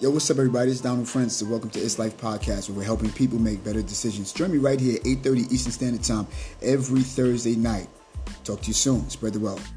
Yo, what's up, everybody? It's Donald Francis. and welcome to ITZ Life Podcast, where we're helping people make better decisions. Join me right here at 8.30 Eastern Standard Time every Thursday night. Talk to you soon. Spread the wealth.